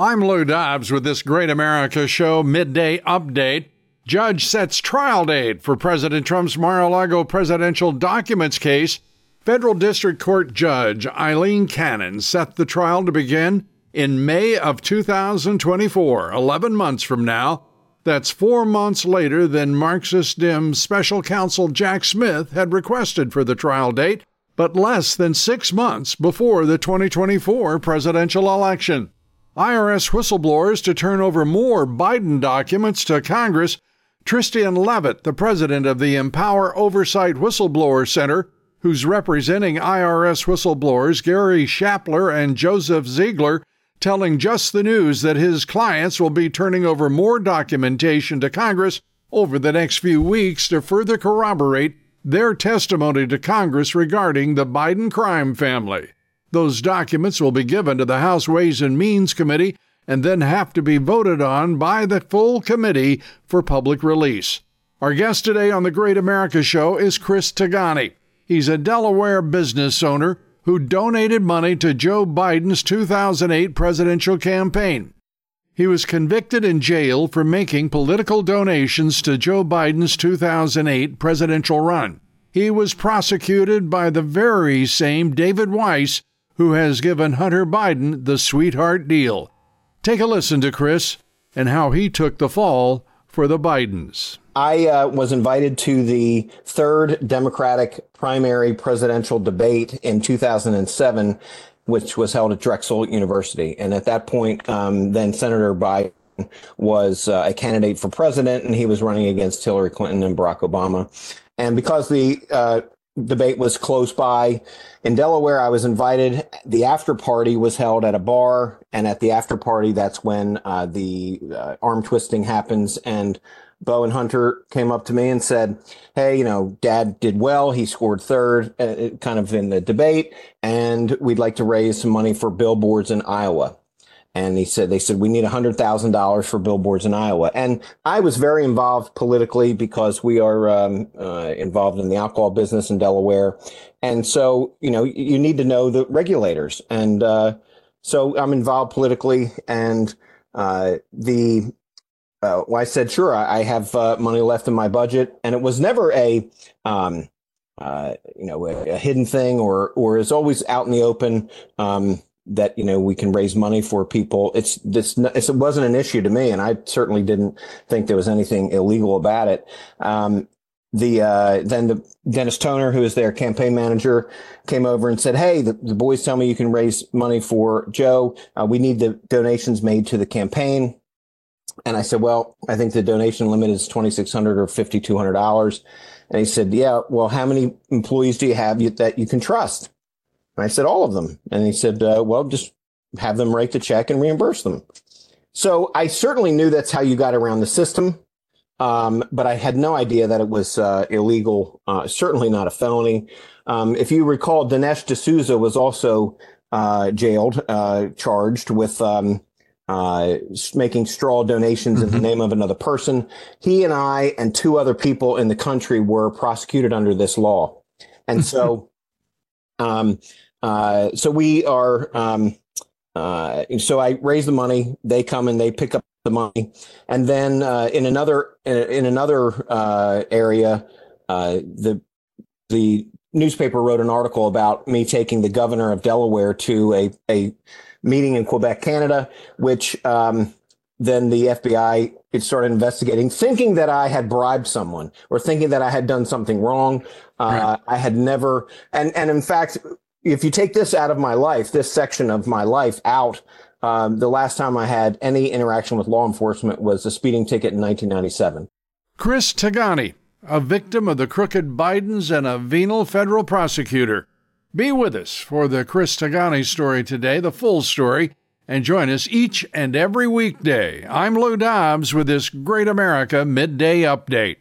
I'm Lou Dobbs with this Great America Show midday update. Judge sets trial date for President Trump's Mar a Lago presidential documents case. Federal District Court Judge Aileen Cannon set the trial to begin in May of 2024, 11 months from now. That's four months later than Marxist Dim special counsel Jack Smith had requested for the trial date, but less than six months before the 2024 presidential election. IRS whistleblowers to turn over more Biden documents to Congress. Tristan Leavitt, the president of the Empower Oversight Whistleblower Center, who's representing IRS whistleblowers Gary Shapley and Joseph Ziegler, telling Just the News that his clients will be turning over more documentation to Congress over the next few weeks to further corroborate their testimony to Congress regarding the Biden crime family. Those documents will be given to the House Ways and Means Committee and then have to be voted on by the full committee for public release. Our guest today on the Great America Show is Chris Tigani. He's a Delaware business owner who donated money to Joe Biden's 2008 presidential campaign. He was convicted in jail for making political donations to Joe Biden's 2008 presidential run. He was prosecuted by the very same David Weiss who has given Hunter Biden the sweetheart deal. Take a listen to Chris and how he took the fall for the Bidens. I uh, was invited to the third Democratic primary presidential debate in 2007, which was held at Drexel University. And at that point, um, then Senator Biden was uh, a candidate for president, and he was running against Hillary Clinton and Barack Obama. And because the uh, debate was close by in Delaware, I was invited. The after party was held at a bar, and at the after party, that's when uh, the uh, arm twisting happens. And Beau and Hunter came up to me and said, Hey, you know, dad did well. He scored third uh, kind of in the debate, and we'd like to raise some money for billboards in Iowa. And he said, they said, we need $100,000 for billboards in Iowa. And I was very involved politically because we are um, uh, involved in the alcohol business in Delaware. And so, you know, you need to know the regulators. And uh, so I'm involved politically. And uh, the uh, well, I said, sure, I, have uh, money left in my budget, and it was never a, um, uh, you know, a, a, hidden thing, or or is always out in the open. Um, that you know we can raise money for people. It's this. It wasn't an issue to me, and I certainly didn't think there was anything illegal about it. Um, the uh, then the Dennis Toner, who is their campaign manager, came over and said, "Hey, the, the boys tell me you can raise money for Joe. Uh, we need the donations made to the campaign." And I said, well, I think the donation limit is 2,600 or $5,200. And he said, yeah, well, how many employees do you have that you can trust? And I said, all of them. And he said, uh, well, just have them write the check and reimburse them. So I certainly knew that's how you got around the system. Um, but I had no idea that it was uh, illegal, uh, certainly not a felony. Um, if you recall, Dinesh D'Souza was also uh, jailed, uh, charged with um, uh, making straw donations mm-hmm. in the mm-hmm. name of another person. He and I and two other people in the country were prosecuted under this law. And so, um, uh, so we are, um, uh, so I raise the money. They come and they pick up the money. And then, uh, in another, in, in another, uh, area, uh, the, the newspaper wrote an article about me taking the governor of Delaware to a, a, meeting in Quebec, Canada, which um, then the FBI it started investigating, thinking that I had bribed someone or thinking that I had done something wrong. Uh, right. I had never, and and in fact, if you take this out of my life, this section of my life out, um, the last time I had any interaction with law enforcement was a speeding ticket in 1997. Chris Tigani, a victim of the crooked Bidens and a venal federal prosecutor. Be with us for the Chris Tigani story today, the full story, and join us each and every weekday. I'm Lou Dobbs with this Great America Midday Update.